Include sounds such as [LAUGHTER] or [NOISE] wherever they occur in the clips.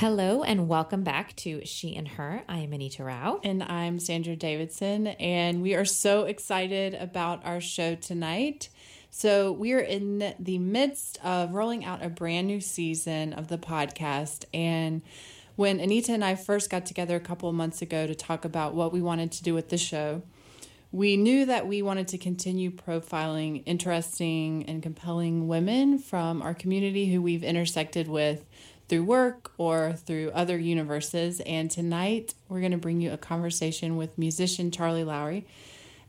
Hello and welcome back to She and Her. I am Anita Rao. And I'm Sandra Davidson, and we are so excited about our show tonight. So, we are in the midst of rolling out a brand new season of the podcast. And when Anita and I first got together a couple of months ago to talk about what we wanted to do with the show, we knew that we wanted to continue profiling interesting and compelling women from our community who we've intersected with through work or through other universes. And tonight we're going to bring you a conversation with musician Charly Lowry.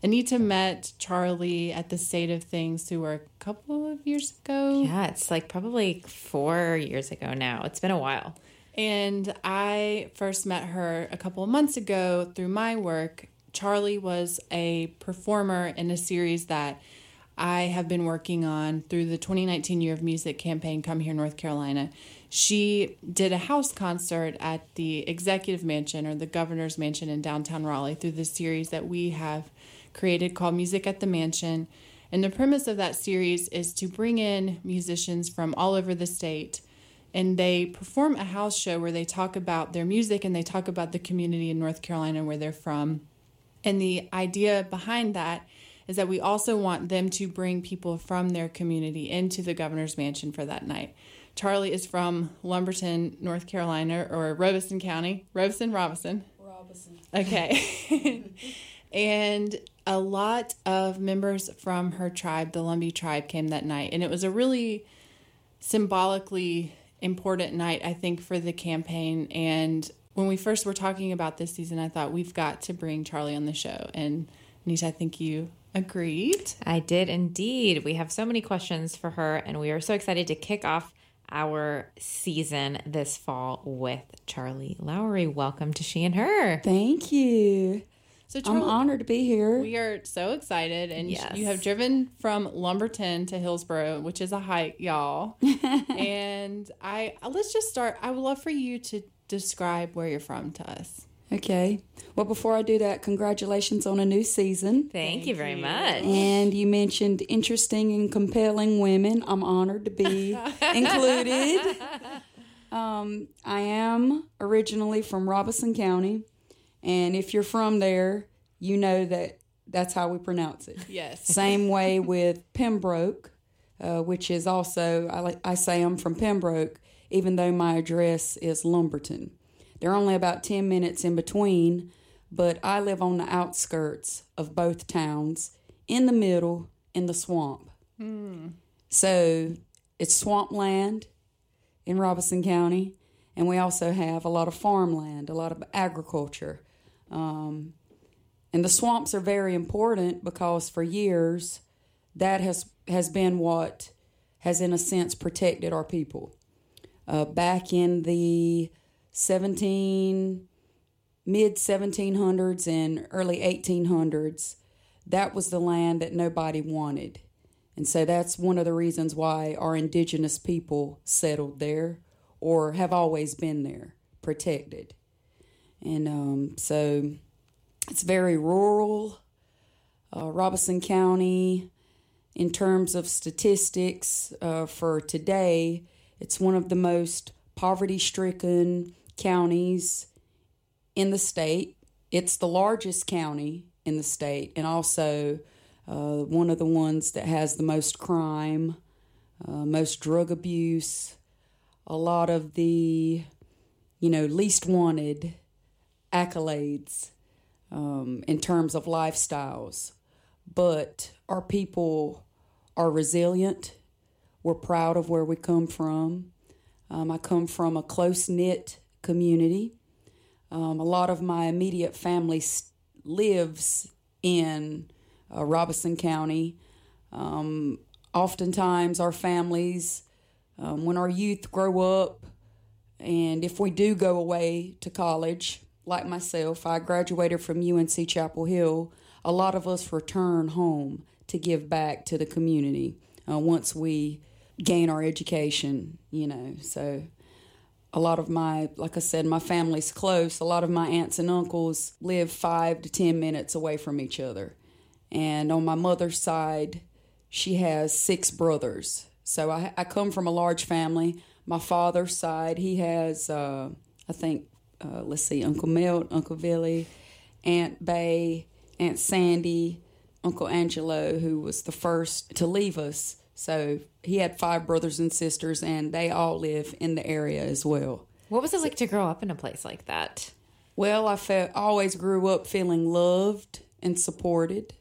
Anita met Charly at the State of Things through work a couple of years ago. Yeah, it's like probably four years ago now. It's been a while. And I first met her a couple of months ago through my work. Charly was a performer in a series that I have been working on through the 2019 Year of Music campaign, Come Hear, North Carolina. She did a house concert at the Executive Mansion or the Governor's Mansion in downtown Raleigh through the series that we have created called Music at the Mansion. And the premise of that series is to bring in musicians from all over the state and they perform a house show where they talk about their music and they talk about the community in North Carolina where they're from. And the idea behind that is that we also want them to bring people from their community into the governor's mansion for that night. Charly is from Lumberton, North Carolina, or Robeson County. Robeson, Robinson. Robinson. Okay. [LAUGHS] and a lot of members from her tribe, the Lumbee tribe, came that night. And it was a really symbolically important night, I think, for the campaign. And when we first were talking about this season, I thought we've got to bring Charly on the show. And Nisha, I think you agreed. I did indeed. We have so many questions for her, and we are so excited to kick off our season this fall with Charly Lowry. Welcome to She and Her. Thank you. So I'm honored to be here. we are so excited, and Yes. you have driven from Lumberton to Hillsborough, which is a hike, y'all. [LAUGHS] and I let's just start. I would love for you to describe where you're from to us. Okay. Well, before I do that, congratulations on a new season. Thank, you very much. And you mentioned interesting and compelling women. I'm honored to be [LAUGHS] included. Um, I am originally from Robeson County, and if you're from there, you know that that's how we pronounce it. Yes. Same [LAUGHS] way with Pembroke, uh, which is also, I, I say I'm from Pembroke, even though my address is Lumberton. They're only about 10 minutes in between, but I live on the outskirts of both towns, in the middle, in the swamp. So it's swampland in Robeson County, and we also have a lot of farmland, a lot of agriculture. Um, and the swamps are very important because for years that has has been what has in a sense protected our people. Uh, back in the 17 mid 1700s and early 1800s, that was the land that nobody wanted. And so that's one of the reasons why our indigenous people settled there or have always been there, protected. And um, so it's very rural. Uh, Robeson County, in terms of statistics uh, for today, it's one of the most poverty stricken counties in the state. It's the largest county in the state and also uh, one of the ones that has the most crime, uh, most drug abuse, a lot of the, you know, least wanted accolades um, in terms of lifestyles. But our people are resilient. We're proud of where we come from. Um, I come from a close knit community. Um, a lot of my immediate family lives in uh, Robeson County. Um, oftentimes, our families, um, when our youth grow up, and if we do go away to college, like myself, I graduated from UNC Chapel Hill. A lot of us return home to give back to the community uh, once we gain our education, you know. So a lot of my, like I said, my family's close. A lot of my aunts and uncles live five to 10 minutes away from each other. And on my mother's side, she has six brothers. So I, I come from a large family. My father's side, he has, uh, I think, uh, let's see, Uncle Milt, Uncle Billy, Aunt Bay, Aunt Sandy, Uncle Angelo, who was the first to leave us. So he had five brothers and sisters, and they all live in the area as well. What was it like to grow up in a place like that? Well, I felt always grew up feeling loved and supported,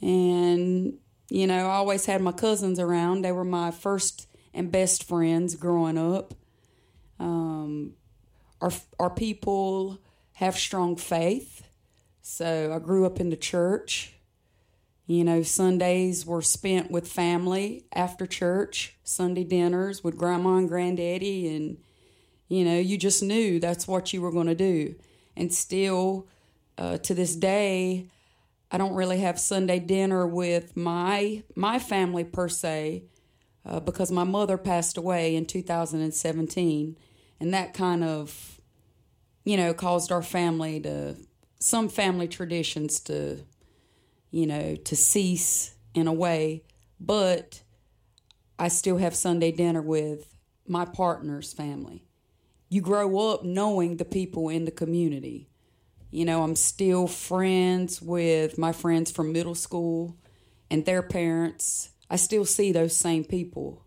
and you know, I always had my cousins around. They were my first and best friends growing up. Um, our our people have strong faith, so I grew up in the church. You know, Sundays were spent with family after church, Sunday dinners with grandma and granddaddy, and, you know, you just knew that's what you were going to do. And still, uh, to this day, I don't really have Sunday dinner with my my family per se, uh, because my mother passed away in 2017, and that kind of, you know, caused our family to some family traditions to you know, to cease in a way, but I still have Sunday dinner with my partner's family. You grow up knowing the people in the community. You know, I'm still friends with my friends from middle school and their parents. I still see those same people.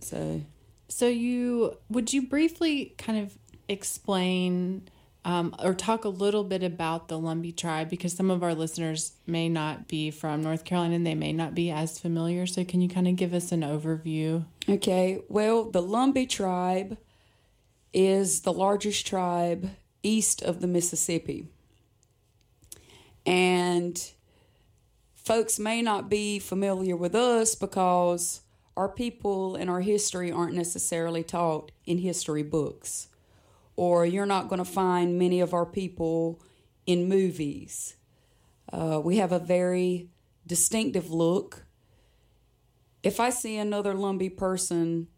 So so you would you briefly kind of explain um, or talk a little bit about the Lumbee tribe because some of our listeners may not be from North Carolina and they may not be as familiar. So, can you kind of give us an overview? Okay, well, the Lumbee tribe is the largest tribe east of the Mississippi. And folks may not be familiar with us because our people and our history aren't necessarily taught in history books or you're not going to find many of our people in movies. Uh, we have a very distinctive look. If I see another Lumbee person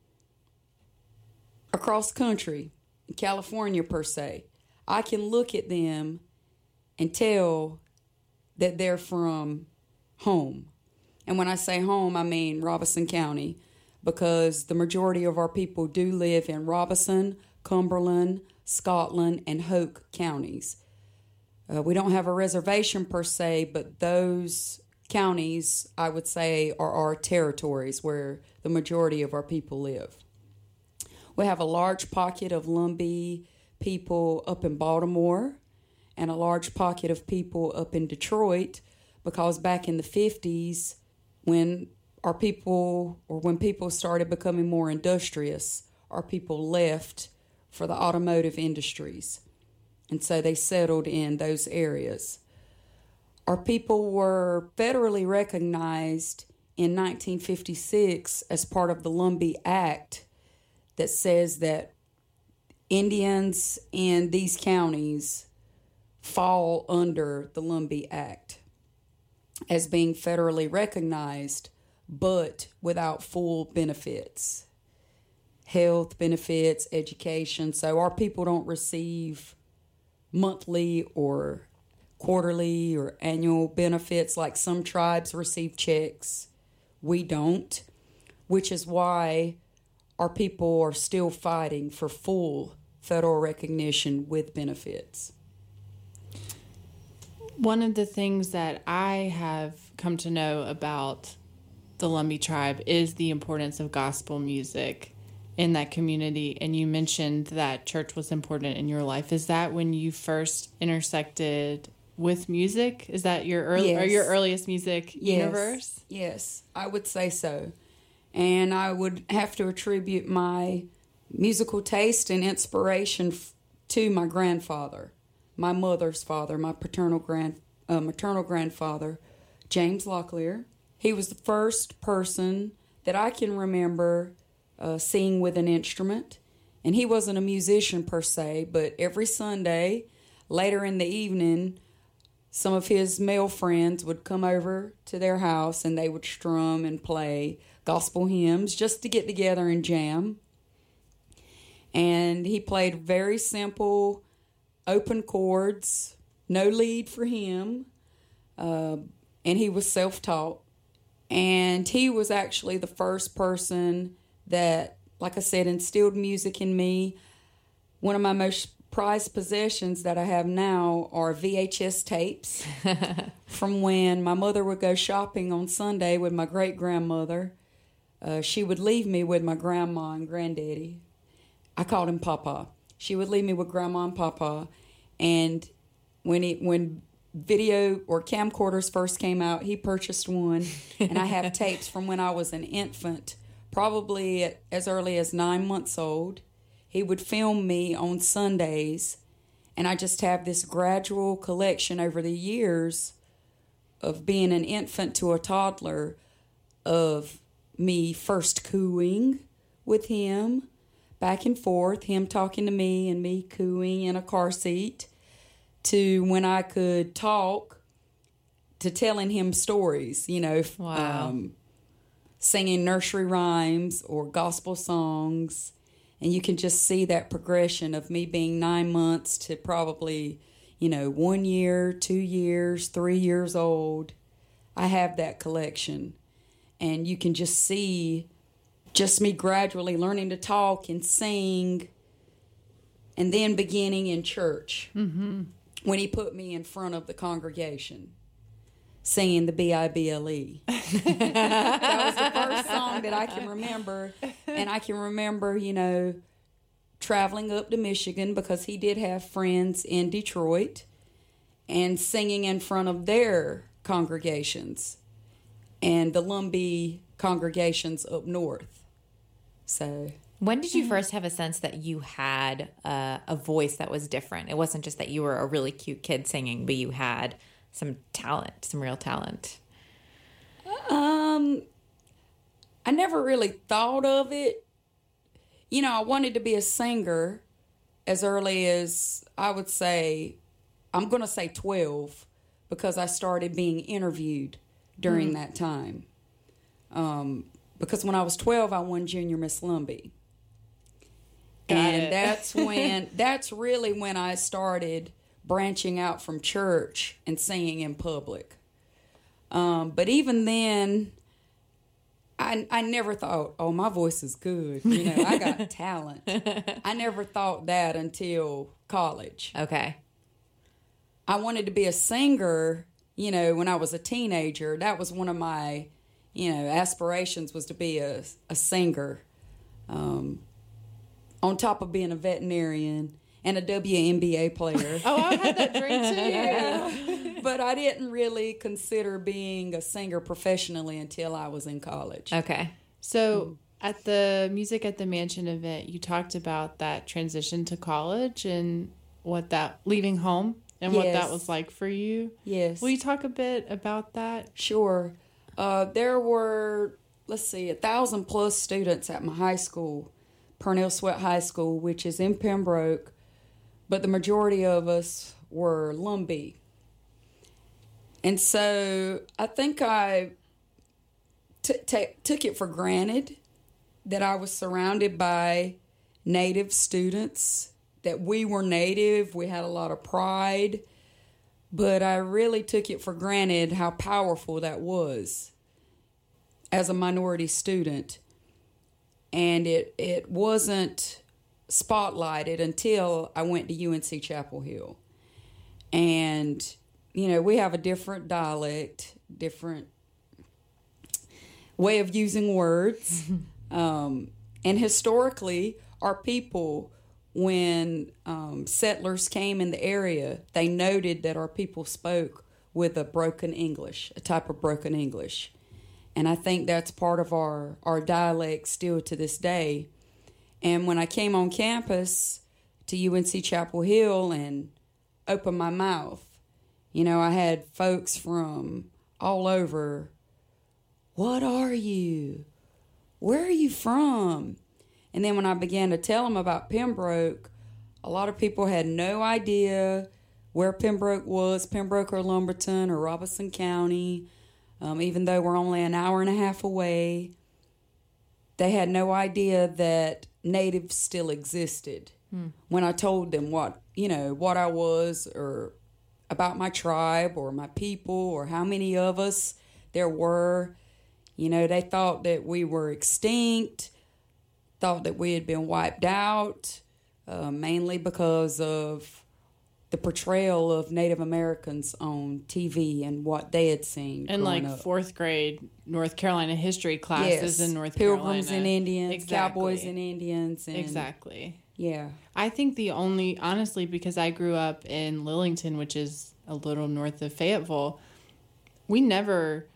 across country, California per se, I can look at them and tell that they're from home. And when I say home, I mean Robeson County because the majority of our people do live in Robeson, Cumberland, Scotland, and Hoke counties. Uh, we don't have a reservation per se, but those counties, I would say, are our territories where the majority of our people live. We have a large pocket of Lumbee people up in Baltimore and a large pocket of people up in Detroit because back in the 50s, when our people, or when people started becoming more industrious, our people left for the automotive industries. And so they settled in those areas. Our people were federally recognized in 1956 as part of the Lumbee Act that says that Indians in these counties fall under the Lumbee Act as being federally recognized, but without full benefits health benefits, education. So our people don't receive monthly or quarterly or annual benefits like some tribes receive checks. We don't, which is why our people are still fighting for full federal recognition with benefits. One of the things that I have come to know about the Lumbee tribe is the importance of gospel music in that community. And you mentioned that church was important in your life. Is that when you first intersected with music? Is that your early Yes. or your earliest music Yes. universe? Yes, I would say so. And I would have to attribute my musical taste and inspiration f- to my grandfather, my mother's father, my paternal grand, uh, maternal grandfather, James Locklear. He was the first person that I can remember uh, seeing with an instrument. And he wasn't a musician per se, but every Sunday, later in the evening, some of his male friends would come over to their house and they would strum and play gospel hymns just to get together and jam. And he played very simple, open chords, no lead for him, uh, and he was self taught. And he was actually the first person that, like I said, instilled music in me. One of my most prized possessions that I have now are VHS tapes [LAUGHS] from when my mother would go shopping on Sunday with my great grandmother. Uh, she would leave me with my grandma and granddaddy. I called him Papa. She would leave me with grandma and Papa, and when it when video or camcorders first came out, he purchased one, and I have [LAUGHS] tapes from when I was an infant, probably as early as nine months old. He would film me on Sundays, and I just have this gradual collection over the years of being an infant to a toddler of me first cooing with him back and forth, him talking to me and me cooing in a car seat, to when I could talk, to telling him stories, you know, Wow. um, singing nursery rhymes or gospel songs. And you can just see that progression of me being nine months to probably, you know, one year, two years, three years old. I have that collection. And you can just see just me gradually learning to talk and sing and then beginning in church mm-hmm. when he put me in front of the congregation singing the b-i-b-l-e [LAUGHS] [LAUGHS] that was the first song that i can remember. And i can remember you know traveling up to michigan because he did have friends in detroit and singing in front of their congregations and the lumbee congregations up north. So When did you first have a sense that you had uh, a voice that was different? It wasn't just that you were a really cute kid singing, but you had some talent, some real talent. Um, I never really thought of it. You know, I wanted to be a singer as early as I would say, I'm going to say 12 because I started being interviewed during that time. Um, because when I was 12, I won Junior Miss Lumbee. and it. that's [LAUGHS] when, that's really when I started branching out from church and singing in public. Um, but even then, I I never thought, oh, my voice is good. You know, I got [LAUGHS] talent. I never thought that until college. Okay. I wanted to be a singer. You know, when I was a teenager, that was one of my, you know, aspirations was to be a a singer. Um, on top of being a veterinarian and a WNBA player. [LAUGHS] Oh, I had that dream too. [LAUGHS] but I didn't really consider being a singer professionally until I was in college. Okay. So at the Music at the Mansion event, you talked about that transition to college and what that leaving home and what that was like for you. Yes. Will you talk a bit about that? Sure. Uh, there were, let's see, a thousand plus students at my high school, Purnell Swett High School, which is in Pembroke, but the majority of us were Lumbee. And so I think I t- ta took it for granted that I was surrounded by native students, that we were native, we had a lot of pride. but I really took it for granted how powerful that was as a minority student. And it, it wasn't spotlighted until I went to UNC Chapel Hill. And, you know, we have a different dialect, different way of using words. [LAUGHS] um, and historically, our people, when um, settlers came in the area, they noted that our people spoke with a broken English, a type of broken English. And I think that's part of our, our dialect still to this day. And when I came on campus to UNC Chapel Hill and opened my mouth, you know, I had folks from all over. What are you? Where are you from? And then when I began to tell them about Pembroke, a lot of people had no idea where Pembroke was, Pembroke or Lumberton or Robeson County, um, even though we're only an hour and a half away. They had no idea that natives still existed. When I told them what, you know, what I was or about my tribe or my people or how many of us there were, you know, they thought that we were extinct, thought that we had been wiped out, uh, mainly because of the portrayal of Native Americans on TV and what they had seen. And like up. fourth grade North Carolina history classes in North Pilgrims Carolina. Pilgrims and Indians, Exactly. Cowboys and Indians, and Exactly. yeah, I think the only, honestly, because I grew up in Lillington, which is a little north of Fayetteville, we never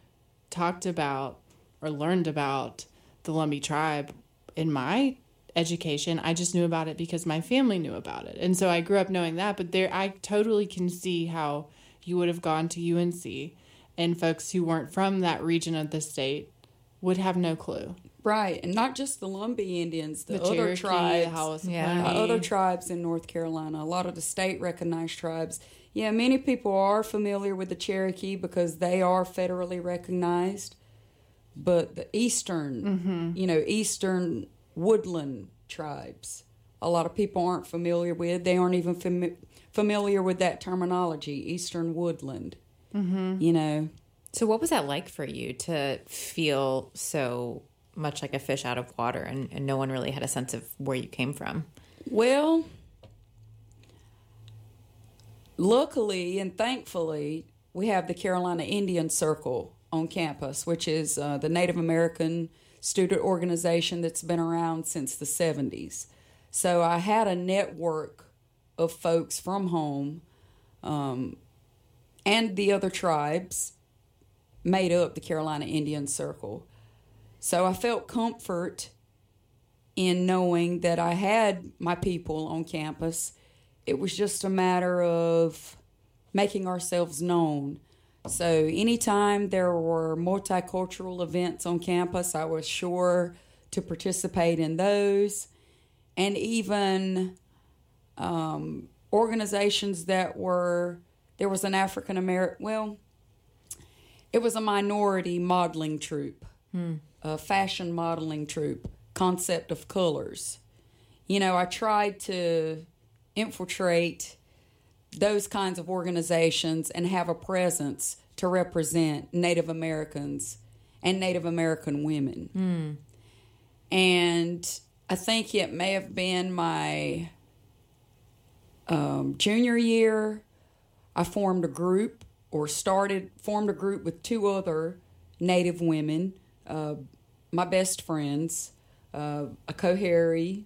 talked about or learned about the Lumbee tribe in my education. I just knew about it because my family knew about it. And so I grew up knowing that. But there, I totally can see how you would have gone to UNC and folks who weren't from that region of the state would have no clue. right, and not just the Lumbee Indians, the, The other Cherokee, tribes, the Haliwa-Saponi. Yeah. uh, other tribes in North Carolina, a lot of the state recognized tribes. Yeah, many people are familiar with the Cherokee because they are federally recognized. But the eastern, you know, eastern woodland tribes, a lot of people aren't familiar with. They aren't even fami- familiar with that terminology, eastern woodland. Mm-hmm. You know, So, what was that like for you to feel so much like a fish out of water and, and no one really had a sense of where you came from? Well, luckily and thankfully, we have the Carolina Indian Circle on campus, which is uh, the Native American student organization that's been around since the 70s. So I had a network of folks from home um, and the other tribes made up the Carolina Indian Circle. So I felt comfort in knowing that I had my people on campus. It was just a matter of making ourselves known. So, anytime there were multicultural events on campus, I was sure to participate in those. And even um, organizations that were, there was an African American, well, it was a minority modeling troupe, a fashion modeling troupe, concept of colors. You know, I tried to infiltrate those kinds of organizations and have a presence to represent Native Americans and Native American women. And I think it may have been my um, junior year. I formed a group or started, formed a group with two other Native women, uh, my best friends, uh, a Coharie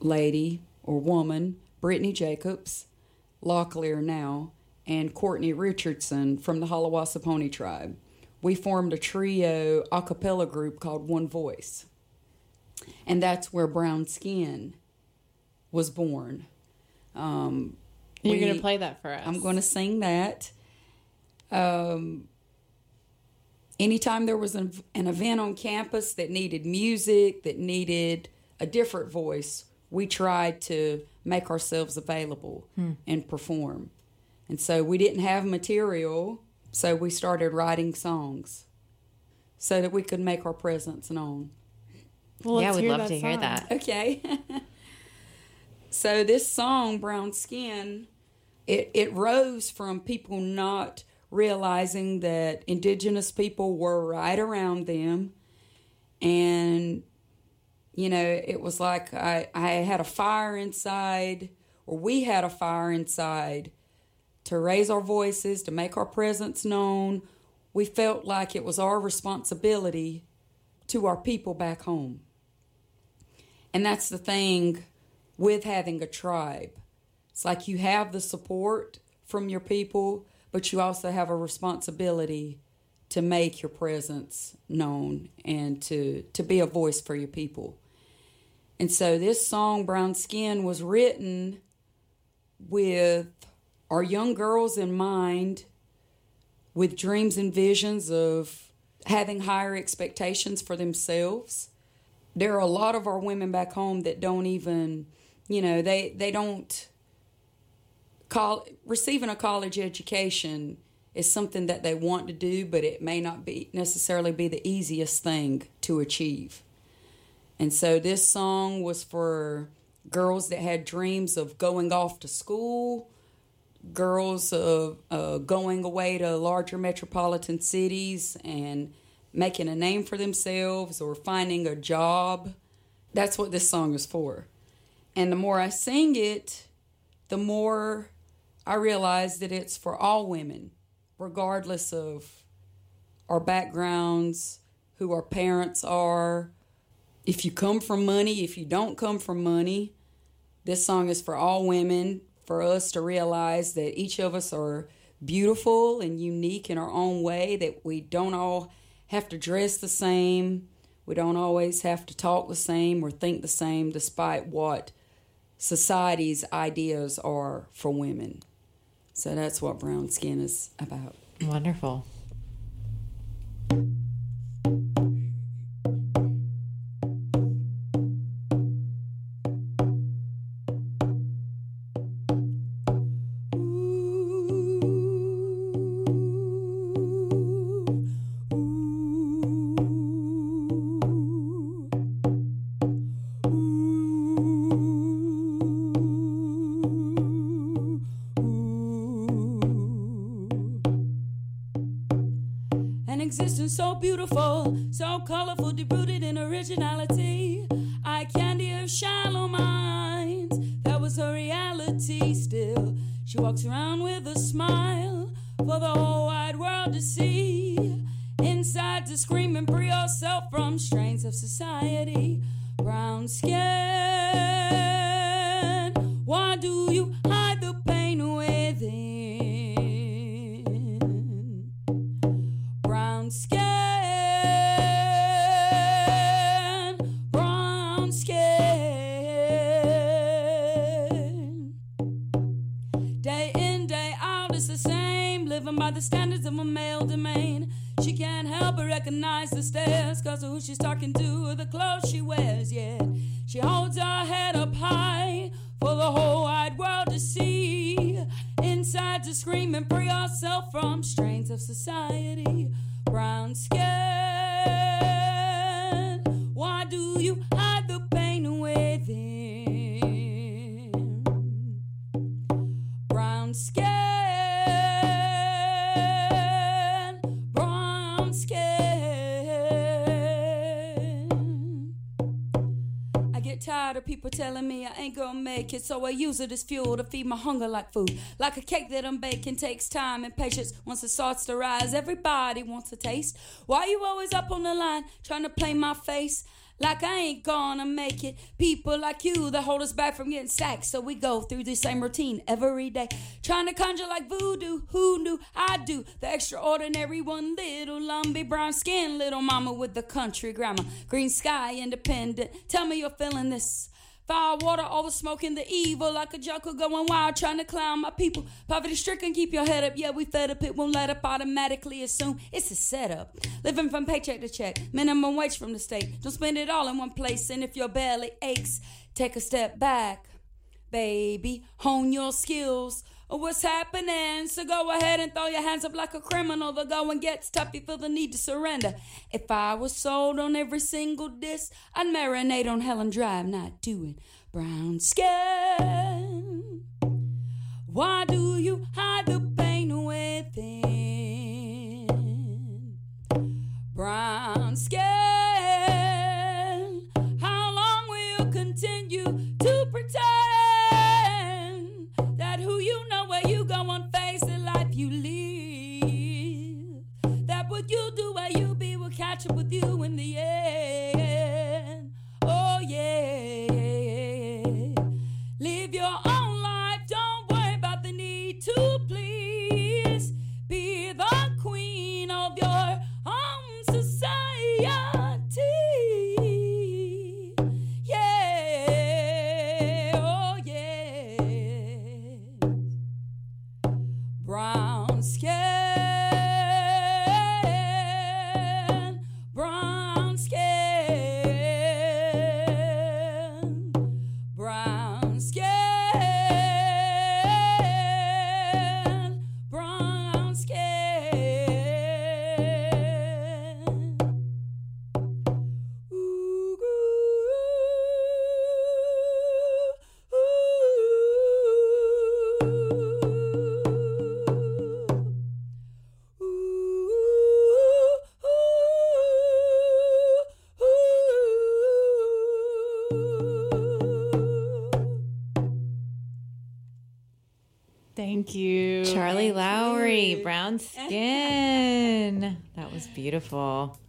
lady or woman, Brittany Jacobs, Locklear now, and Courtney Richardson from the Haliwa-Saponi tribe. We formed a trio a cappella group called One Voice. And that's where Brown Skin was born. Um, You're we- going to play that for us. I'm going to sing that. Um, anytime there was an, an event on campus that needed music, that needed a different voice, we tried to make ourselves available hmm. and perform. And so we didn't have material, so we started writing songs so that we could make our presence known. Well, yeah, we'd love that to hear that. Okay. [LAUGHS] so this song, Brown Skin, it, it rose from people not realizing that indigenous people were right around them. And, you know, it was like I, I had a fire inside, or we had a fire inside to raise our voices, to make our presence known. We felt like it was our responsibility to our people back home. And that's the thing with having a tribe. It's like you have the support from your people, but you also have a responsibility to make your presence known and to, to be a voice for your people. And so this song, Brown Skin, was written with our young girls in mind, with dreams and visions of having higher expectations for themselves. There are a lot of our women back home that don't even, you know, they, they don't call receiving a college education is something that they want to do, but it may not be necessarily be the easiest thing to achieve. And so this song was for girls that had dreams of going off to school, girls of uh, going away to larger metropolitan cities and making a name for themselves or finding a job. That's what this song is for. And the more I sing it, the more I realize that it's for all women, regardless of our backgrounds, who our parents are. If you come from money, if you don't come from money, this song is for all women, for us to realize that each of us are beautiful and unique in our own way, that we don't all have to dress the same, we don't always have to talk the same or think the same, despite what society's ideas are for women. So that's what brown skin is about. Wonderful. Male domain. She can't help but recognize the stares, cause of who she's talking to, or the clothes she wears, yet she holds her head up high for the whole wide world to see. Inside to scream and free yourself from strains of society. Brown skin, why do you hide people telling me I ain't gonna make it, so I use it as fuel to feed my hunger like food. Like a cake that I'm baking takes time and patience. Once it starts to rise, everybody wants a taste. Why you always up on the line trying to play my face? Like I ain't gonna make it. People like you that hold us back from getting sacked. So we go through the same routine every day. Trying to conjure like voodoo. Who knew I do? The extraordinary one. Little Lumbee brown skin. Little mama with the country grammar. Green sky independent. Tell me you're feeling this. Fire, water, over smoking the evil like a joker going wild, trying to clown my people. Poverty stricken, keep your head up. Yeah, we fed up, it won't let up. Automatically assume it's a setup. Living from paycheck to check, minimum wage from the state. Don't spend it all in one place, and if your belly aches, take a step back, baby. Hone your skills. What's happening? So go ahead and throw your hands up like a criminal. The going gets tough, you feel the need to surrender. If I was sold on every single disc, I'd marinate on Helen Drive, not doing brown skin.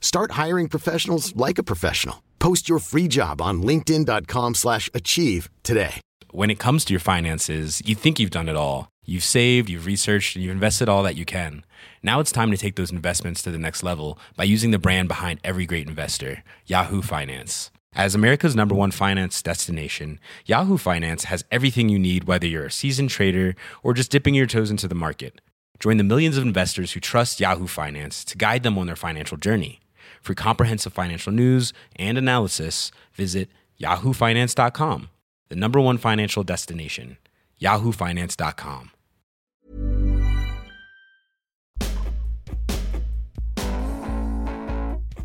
Start hiring professionals like a professional. Post your free job on linkedin.com/achieve slash achieve today. When it comes to your finances, you think you've done it all. You've saved, you've researched, and you've invested all that you can. Now it's time to take those investments to the next level by using the brand behind every great investor, Yahoo Finance. As America's number one finance destination, Yahoo Finance has everything you need, whether you're a seasoned trader or just dipping your toes into the market. Join the millions of investors who trust Yahoo Finance to guide them on their financial journey. For comprehensive financial news and analysis, visit yahoofinance.com, the number one financial destination, yahoofinance.com.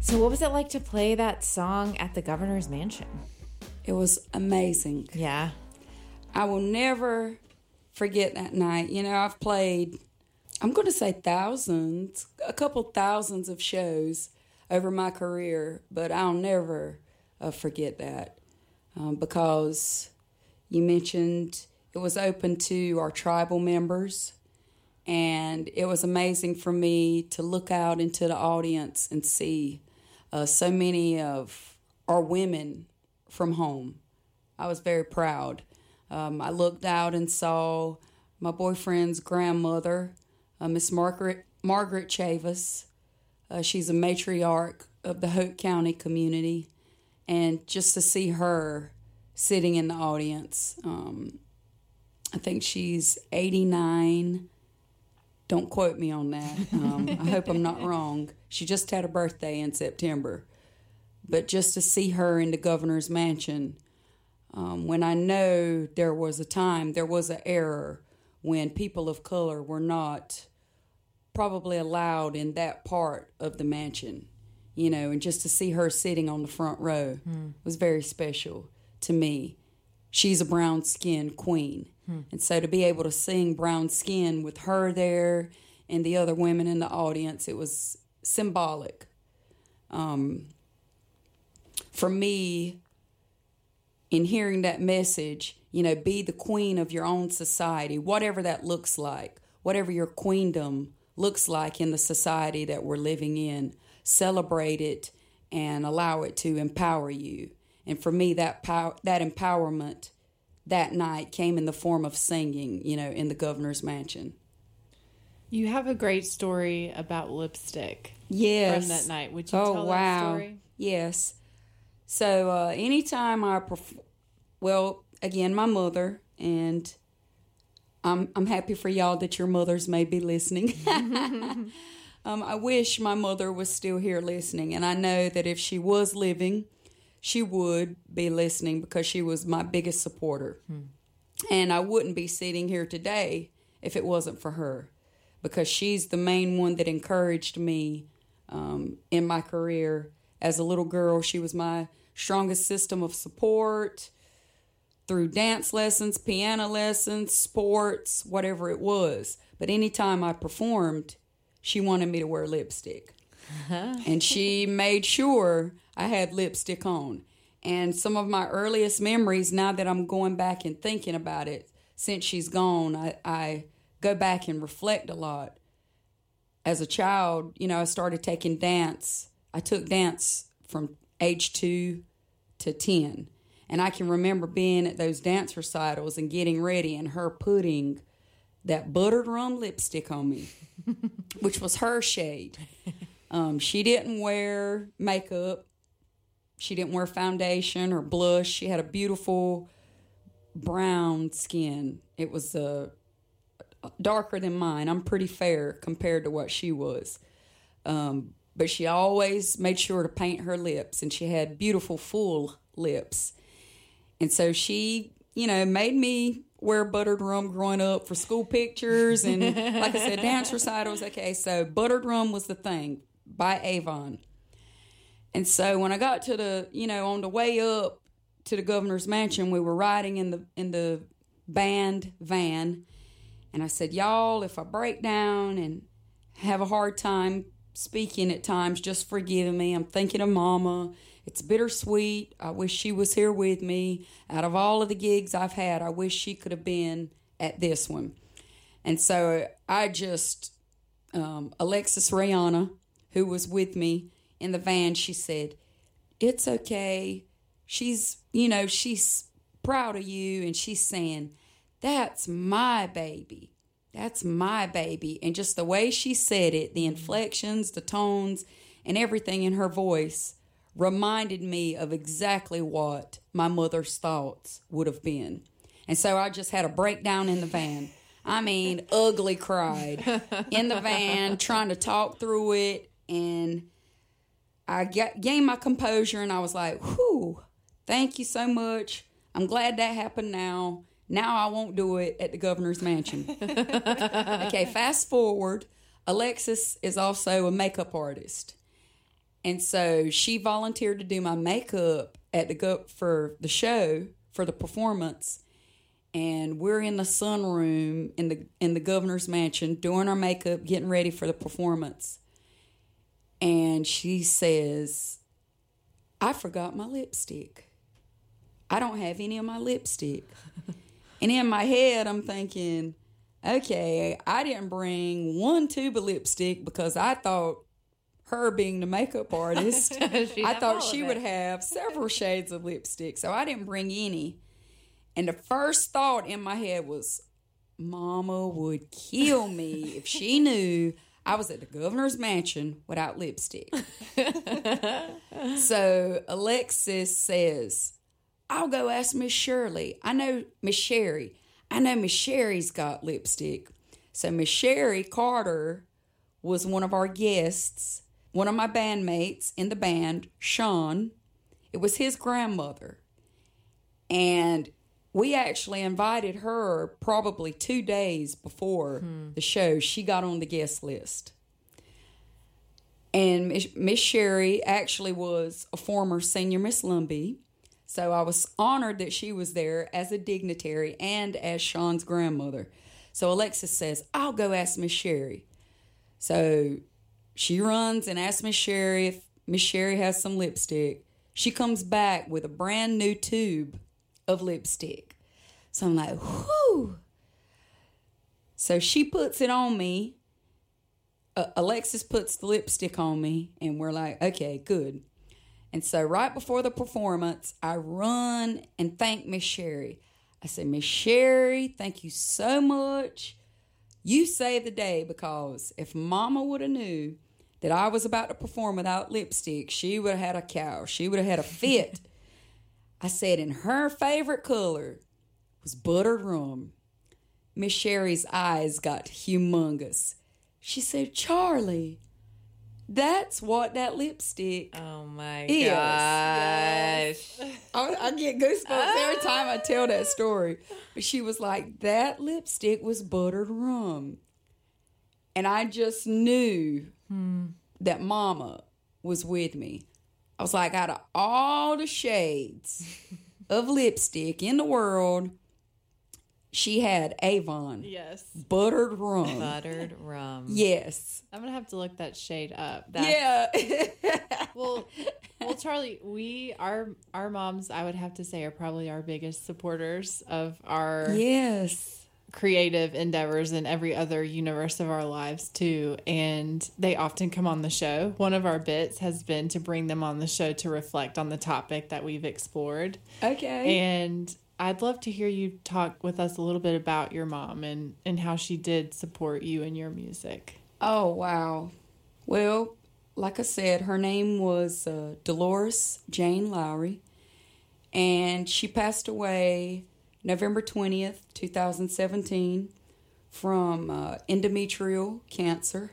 So, what was it like to play that song at the governor's mansion? It was amazing. Yeah. I will never forget that night. You know, I've played, I'm going to say thousands, a couple thousands of shows over my career, but I'll never uh, forget that um, because you mentioned it was open to our tribal members. And it was amazing for me to look out into the audience and see uh, so many of our women from home. I was very proud. Um, I looked out and saw my boyfriend's grandmother, uh, Miss Margaret Margaret Chavis. Uh, she's a matriarch of the Hoke County community, and just to see her sitting in the audience, um, I think she's eighty nine. Don't quote me on that. Um, I hope I'm not wrong. She just had a birthday in September, but just to see her in the governor's mansion um, when I know there was a time, there was an error when people of color were not probably allowed in that part of the mansion, you know, and just to see her sitting on the front row was very special to me. She's a brown skin queen. And so to be able to sing Brown Skin with her there and the other women in the audience, it was symbolic. Um, for me, in hearing that message, you know, be the queen of your own society, whatever that looks like, whatever your queendom looks like in the society that we're living in, celebrate it and allow it to empower you. And for me, that power, that empowerment that night came in the form of singing, you know, in the governor's mansion. You have a great story about lipstick. Yes. From that night. Would you oh, tell wow. that story? Yes. So uh, anytime I, perf- well, again, my mother and I'm I'm happy for y'all that your mothers may be listening. [LAUGHS] [LAUGHS] um, I wish my mother was still here listening, and I know that if she was living, she would be listening because she was my biggest supporter. And I wouldn't be sitting here today if it wasn't for her because she's the main one that encouraged me um, in my career. As a little girl, she was my strongest system of support through dance lessons, piano lessons, sports, whatever it was. But anytime I performed, she wanted me to wear lipstick. Uh-huh. and she made sure I had lipstick on. And some of my earliest memories, now that I'm going back and thinking about it, since she's gone, I, I go back and reflect a lot. As a child, you know, I started taking dance. I took dance from age two to 10. And I can remember being at those dance recitals and getting ready and her putting that buttered rum lipstick on me, [LAUGHS] which was her shade. Um, she didn't wear makeup. She didn't wear foundation or blush. She had a beautiful brown skin. It was uh, darker than mine. I'm pretty fair compared to what she was. Um, but she always made sure to paint her lips, and she had beautiful, full lips. And so she, you know, made me wear buttered rum growing up for school pictures and, [LAUGHS] like I said, dance recitals. Okay, so buttered rum was the thing by Avon. And so when I got to the, you know, on the way up to the governor's mansion, we were riding in the in the band van, and I said, "Y'all, if I break down and have a hard time speaking at times, just forgive me. I'm thinking of Mama. It's bittersweet. I wish she was here with me. Out of all of the gigs I've had, I wish she could have been at this one." And so I just um, Alexis Rayana, who was with me in the van, she said, It's okay. She's, you know, she's proud of you. And she's saying, That's my baby. That's my baby. And just the way she said it, the inflections, the tones, and everything in her voice reminded me of exactly what my mother's thoughts would have been. And so I just had a breakdown in the van. I mean, [LAUGHS] ugly cried in the van, trying to talk through it. And I got, gained my composure and I was like, whew, thank you so much. I'm glad that happened now. Now I won't do it at the governor's mansion. [LAUGHS] okay, fast forward. Alexis is also a makeup artist. And so she volunteered to do my makeup at the go- for the show for the performance. And we're in the sunroom in the in the governor's mansion doing our makeup, getting ready for the performance and she says, I forgot my lipstick. I don't have any of my lipstick. [LAUGHS] and in my head, I'm thinking, okay, I didn't bring one tube of lipstick because I thought her being the makeup [LAUGHS] artist, I thought she would have several shades of lipstick. So I didn't bring any. And the first thought in my head was, Mama would kill me if she [LAUGHS] knew I was at the governor's mansion without lipstick. so Alexis says, I'll go ask Miss Shirley. I know Miss Sherry. I know Miss Sherry's got lipstick. So Miss Sherry Carter was one of our guests, one of my bandmates in the band, Sean. It was his grandmother. And we actually invited her probably two days before the show. She got on the guest list. And Miss- Sherry actually was a former senior Miss Lumbee. So I was honored that she was there as a dignitary and as Sean's grandmother. So Alexis says, I'll go ask Miss Sherry. So she runs and asks Miss Sherry if Miss Sherry has some lipstick. She comes back with a brand new tube of lipstick. So I'm like, whoo. So she puts it on me. Uh, Alexis puts the lipstick on me, and we're like, okay, good. And so right before the performance, I run and thank Miss Sherry. I said, Miss Sherry, thank you so much. You saved the day because if Mama would have knew that I was about to perform without lipstick, she would have had a cow. She would have had a fit. I said, and her favorite color was buttered rum. Miss Sherry's eyes got humongous. She said, Charly, that's what that lipstick Oh my is. gosh. I, I get goosebumps every time I tell that story. But she was like, that lipstick was buttered rum. And I just knew hmm. that mama was with me. I was like, out of all the shades [LAUGHS] of lipstick in the world, she had Avon Yes. buttered rum. Buttered rum. Yes. I'm gonna have to look that shade up. That's, Yeah. [LAUGHS] Well, well, Charly, we our our moms, I would have to say, are probably our biggest supporters of our yes. Creative endeavors in every other universe of our lives too. And they often come on the show. One of our bits has been to bring them on the show to reflect on the topic that we've explored. Okay. And I'd love to hear you talk with us a little bit about your mom and and how she did support you in your music. Oh, wow. Well, like I said, her name was uh, Dolores Jane Lowry, and she passed away November 20th, 2017, from uh, endometrial cancer.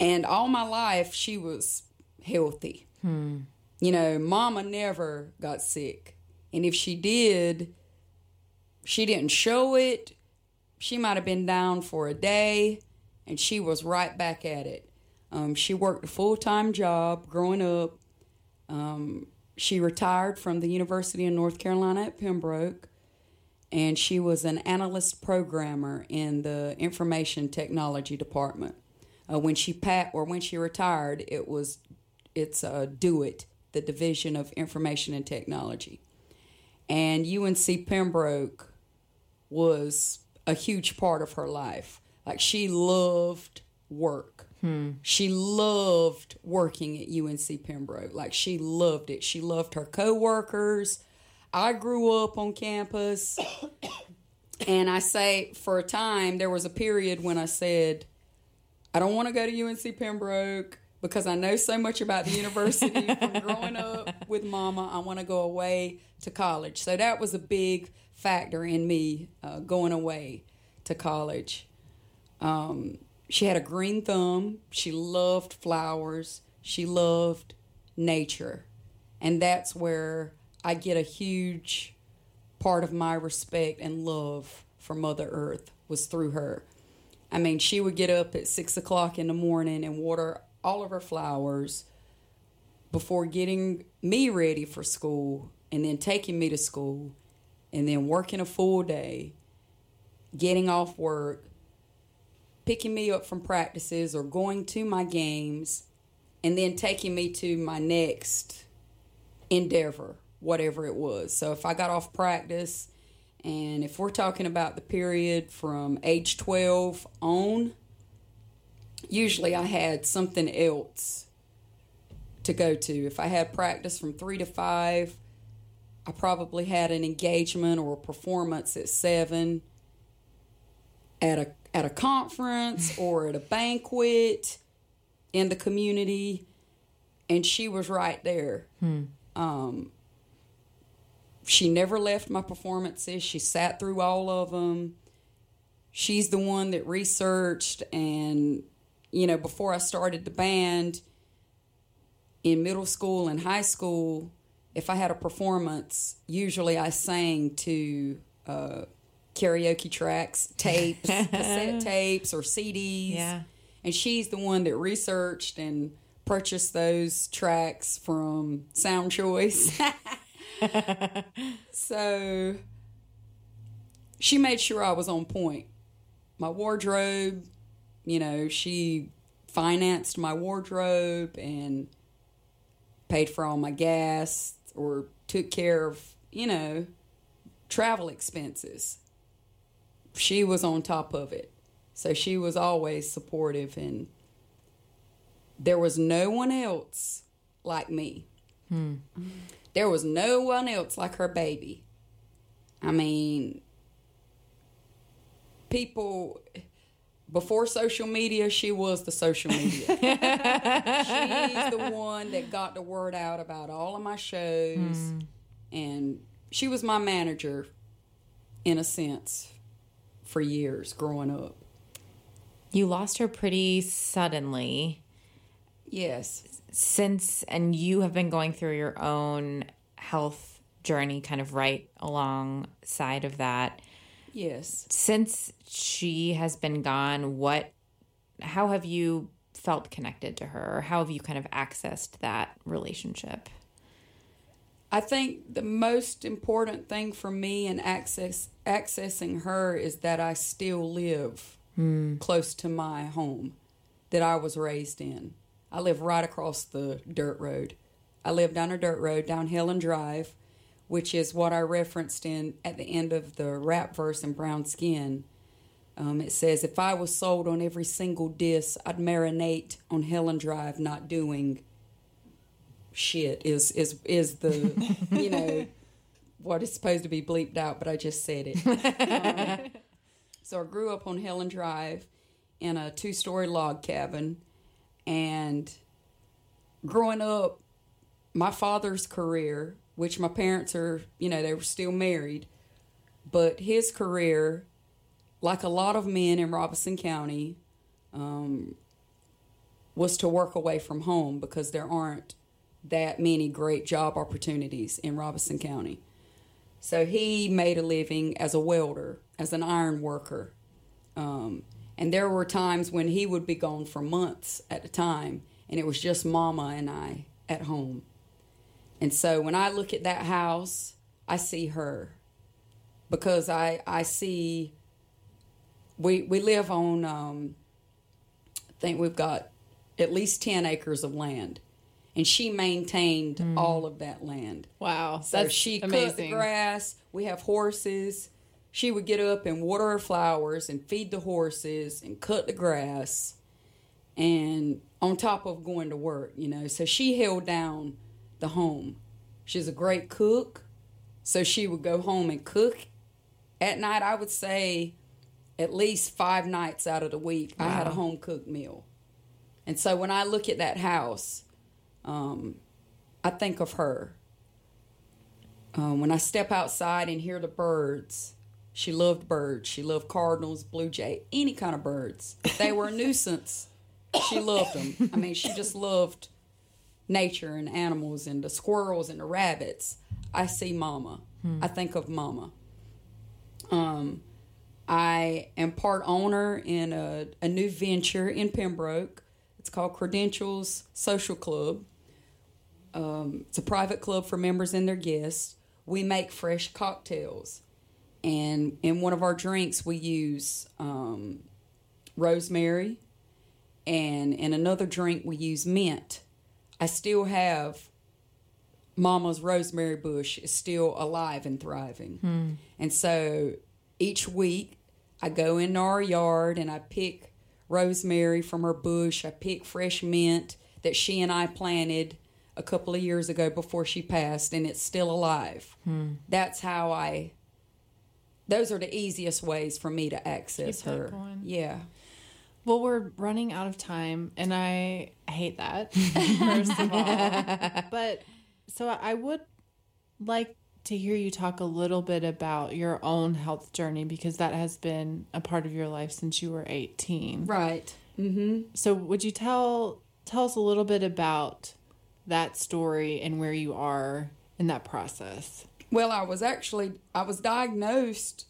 And all my life, she was healthy. You know, mama never got sick. And if she did, she didn't show it. She might have been down for a day and she was right back at it. Um, she worked a full time job growing up. Um, she retired from the University of North Carolina at Pembroke, and she was an analyst programmer in the information technology department. Uh, when she pat or when she retired, it was it's uh, Do It, the Division of Information and Technology, and UNC Pembroke was a huge part of her life. Like she loved work. She loved working at UNC Pembroke. Like she loved it. She loved her coworkers. I grew up on campus. [COUGHS] and I say for a time there was a period when I said I don't want to go to UNC Pembroke because I know so much about the university [LAUGHS] from growing up with mama. I want to go away to college. So that was a big factor in me uh, going away to college. Um, she had a green thumb. She loved flowers. She loved nature. And that's where I get a huge part of my respect and love for Mother Earth was through her. I mean, she would get up at six o'clock in the morning and water all of her flowers before getting me ready for school and then taking me to school and then working a full day, getting off work, picking me up from practices or going to my games, and then taking me to my next endeavor, whatever it was. So if I got off practice, and if we're talking about the period from age 12 on, usually I had something else to go to. If I had practice from 3 to 5, I probably had an engagement or a performance at 7 at a at a conference [SIGHS] or at a banquet in the community and she was right there. Um, she never left my performances. She sat through all of them. She's the one that researched and you know, before I started the band in middle school and high school, if I had a performance, usually I sang to uh, karaoke tracks, tapes, [LAUGHS] cassette tapes, or CDs. Yeah. And she's the one that researched and purchased those tracks from Sound Choice. [LAUGHS] so she made sure I was on point. My wardrobe, you know, she financed my wardrobe and paid for all my gas or took care of, you know, travel expenses. She was on top of it. So she was always supportive and there was no one else like me. Hmm. There was no one else like her baby. I mean, people before social media, she was the social media. [LAUGHS] She's the one that got the word out about all of my shows, hmm. and she was my manager, in a sense, for years growing up. You lost her pretty suddenly. Yes. Since, and you have been going through your own health journey kind of right alongside of that. Yes. Since she has been gone, what, how have you felt connected to her? How have you kind of accessed that relationship? I think the most important thing for me in access accessing her is that I still live close to my home that I was raised in. I live right across the dirt road. I live down a dirt road down Helen Drive, which is what I referenced in at the end of the rap verse in Brown Skin. Um, it says, "If I was sold on every single diss, I'd marinate on Helen Drive, not doing shit." Is is is the you know [LAUGHS] what is supposed to be bleeped out, but I just said it. Um, [LAUGHS] so I grew up on Helen Drive in a two story log cabin. And growing up, my father's career, which my parents are, you know, they were still married, but his career, like a lot of men in Robeson County, um, was to work away from home because there aren't that many great job opportunities in Robeson County. So he made a living as a welder, as an iron worker. Um, and there were times when he would be gone for months at a time, and it was just Mama and I at home. And so when I look at that house, I see her because I I see we we live on um, I think we've got at least ten acres of land, and she maintained mm. all of that land. Wow, So that's she cut the grass. We have horses. She would get up and water her flowers and feed the horses and cut the grass, and on top of going to work, you know. So she held down the home. She's a great cook, so she would go home and cook at night. I would say at least five nights out of the week, I had a home cooked meal. And so when I look at that house, um, I think of her. Um, when I step outside and hear the birds, she loved birds. She loved cardinals, blue jay, any kind of birds. They were a nuisance, she loved them. I mean, she just loved nature and animals and the squirrels and the rabbits. I see Mama. I think of Mama. Um, I am part owner in a, a new venture in Pembroke. It's called Credentials Social Club. Um, it's a private club for members and their guests. We make fresh cocktails. And in one of our drinks, we use um, rosemary. And in another drink, we use mint. I still have Mama's rosemary bush is still alive and thriving. And so each week I go into our yard and I pick rosemary from her bush. I pick fresh mint that she and I planted a couple of years ago before she passed, and it's still alive. That's how I. Those are the easiest ways for me to access Keep her. Yeah. Well, we're running out of time, and I hate that, [LAUGHS] first of all. But so I would like to hear you talk a little bit about your own health journey because that has been a part of your life since you were 18. Right. Mm-hmm. So would you tell tell us a little bit about that story and where you are in that process? Well, I was actually I was diagnosed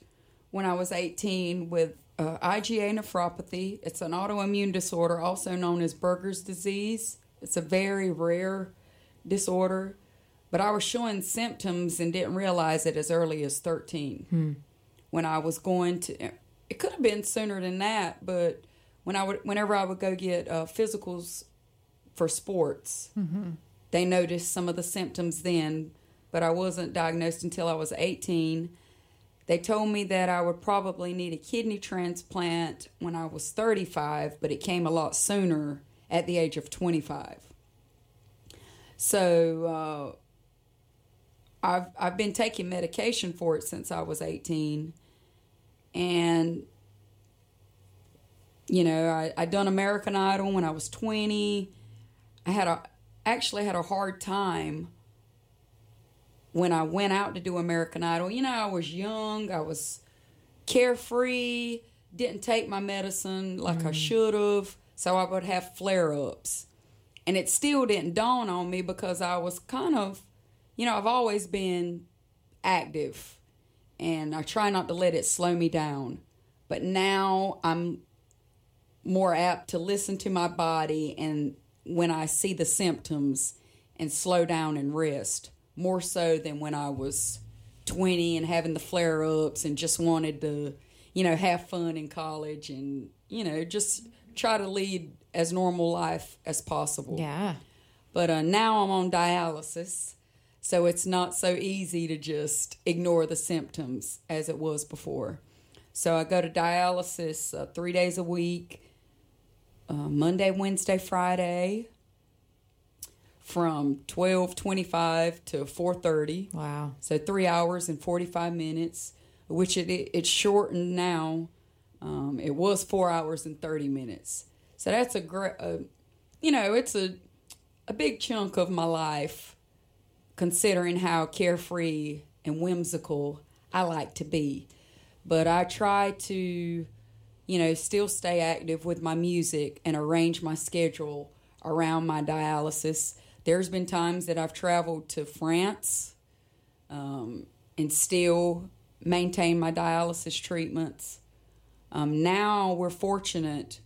when I was 18 with uh, IgA nephropathy. It's an autoimmune disorder, also known as Berger's disease. It's a very rare disorder, but I was showing symptoms and didn't realize it as early as 13. When I was going to, it could have been sooner than that, but when I would, whenever I would go get uh, physicals for sports, they noticed some of the symptoms then, but I wasn't diagnosed until I was 18. They told me that I would probably need a kidney transplant when I was 35, but it came a lot sooner at the age of 25. So uh, I've I've been taking medication for it since I was 18, and you know I I done American Idol when I was 20. I had a actually had a hard time when I went out to do American Idol. You know I was young. I was carefree, didn't take my medicine like I mm. should have, so I would have flare ups. And it still didn't dawn on me because I was kind of, you know, I've always been active and I try not to let it slow me down. But now I'm more apt to listen to my body and when I see the symptoms and slow down and rest more so than when I was 20 and having the flare ups and just wanted to, you know, have fun in college and, you know, just try to lead as normal life as possible. Yeah. But uh, now I'm on dialysis, so it's not so easy to just ignore the symptoms as it was before. So I go to dialysis uh, three days a week uh, Monday, Wednesday, Friday from 12:25 to 4:30. Wow. So 3 hours and 45 minutes, which it, it it's shortened now. Um, it was 4 hours and 30 minutes. So that's a great uh, you know, it's a a big chunk of my life considering how carefree and whimsical I like to be. But I try to, you know, still stay active with my music and arrange my schedule around my dialysis. There's been times that I've traveled to France um, and still maintain my dialysis treatments. Um, now we're fortunate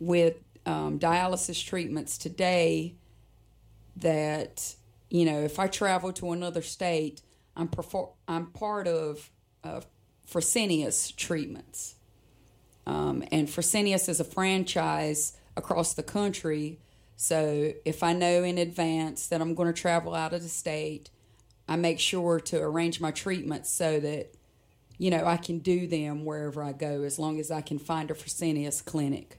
with um, dialysis treatments today that you know if I travel to another state, I'm I'm part of uh, Fresenius treatments, um, and Fresenius is a franchise across the country. So if I know in advance that I'm going to travel out of the state, I make sure to arrange my treatments so that you know I can do them wherever I go, as long as I can find a Fresenius clinic.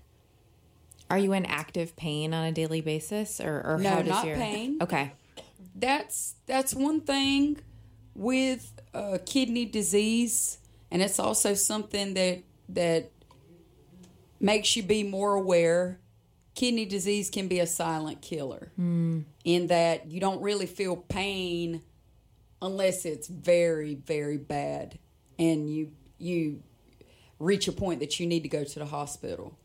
Are you in active pain on a daily basis, or, or No, how does not your pain. Okay. that's that's one thing with uh, kidney disease, and it's also something that that makes you be more aware. Kidney disease can be a silent killer in that you don't really feel pain unless it's very very bad, and you you reach a point that you need to go to the hospital.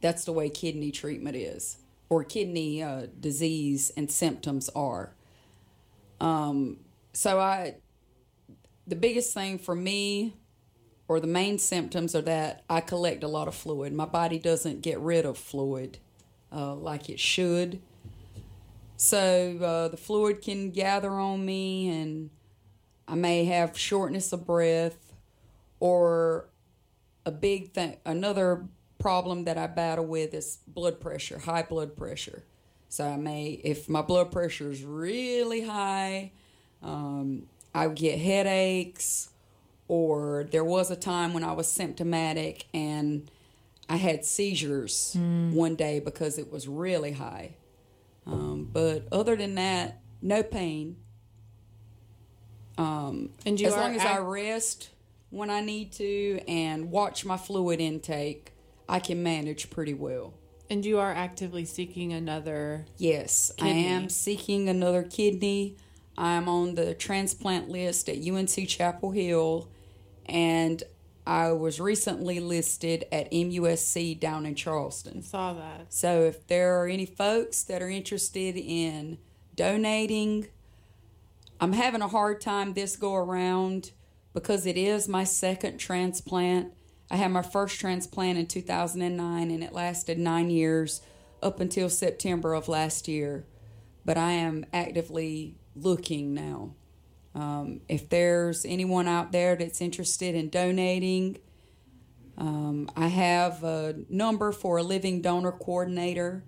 That's the way kidney treatment is, or kidney uh, disease and symptoms are. Um, so I, the biggest thing for me, or the main symptoms are that I collect a lot of fluid. My body doesn't get rid of fluid uh, like it should. So uh, the fluid can gather on me, and I may have shortness of breath, or a big thing. Another problem that I battle with is blood pressure, high blood pressure. So I may, if my blood pressure is really high, um, I get headaches, or there was a time when I was symptomatic and I had seizures one day because it was really high. Um, but other than that, no pain. Um, And you as long as I act- rest when I need to and watch my fluid intake, I can manage pretty well. And you are actively seeking another. Yes, I am seeking another kidney. I'm on the transplant list at UNC Chapel Hill, and I was recently listed at MUSC down in Charleston. Saw that. So if there are any folks that are interested in donating, I'm having a hard time this go around because it is my second transplant. I had my first transplant in 2009 and it lasted nine years up until September of last year. But I am actively looking now. Um, if there's anyone out there that's interested in donating, um, I have a number for a living donor coordinator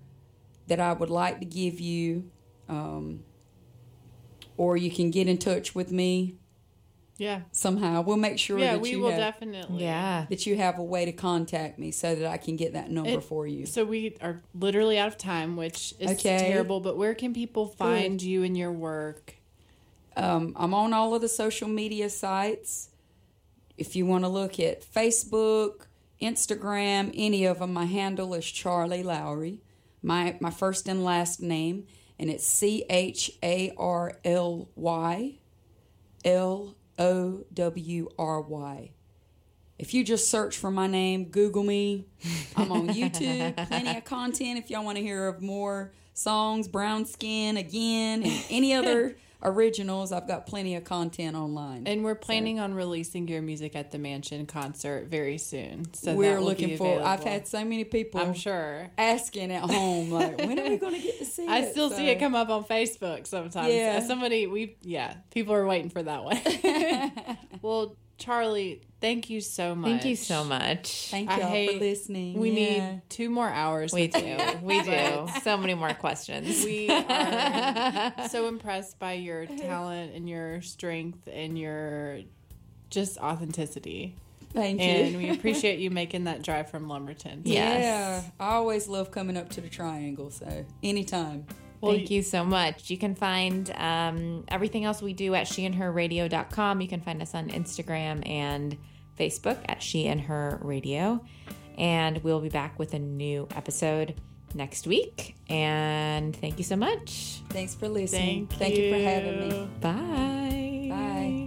that I would like to give you, um, or you can get in touch with me Yeah. somehow. We'll make sure Yeah, that we you will have, definitely. Yeah. that you have a way to contact me so that I can get that number It- for you. So we are literally out of time, which is Okay. terrible. But where can people find you and your work? Um, I'm on all of the social media sites. If you want to look at Facebook, Instagram, any of them, my handle is Charly Lowry. My my first and last name, and it's C H A R L Y L O W R Y. If you just search for my name, Google me. I'm on YouTube, [LAUGHS] plenty of content if y'all want to hear of more songs, Brown Skin again, and any other [LAUGHS] originals. I've got plenty of content online. And we're planning on releasing your music at the Mansion concert very soon. So We're looking for. I've had so many people. I'm sure. asking at home like, when are we [LAUGHS] going to get to see it? I still see it come up on Facebook sometimes. Yeah. Somebody we yeah, people are waiting for that one. [LAUGHS] [LAUGHS] well, Charly, thank you so much. Thank you so much. Thank y'all for listening. We Yeah. need two more hours. We do. you. We [LAUGHS] do. So many more questions. We are so [LAUGHS] impressed by your talent and your strength and your just authenticity. Thank you. And we appreciate you making that drive from Lumberton. Yes. Yeah, I always love coming up to the triangle. So anytime. Thank you so much. You can find um, everything else we do at sheandherradio.com. You can find us on Instagram and Facebook at She and Her Radio. And we'll be back with a new episode next week. And thank you so much. Thanks for listening. Thank, you for having me. Bye. Bye.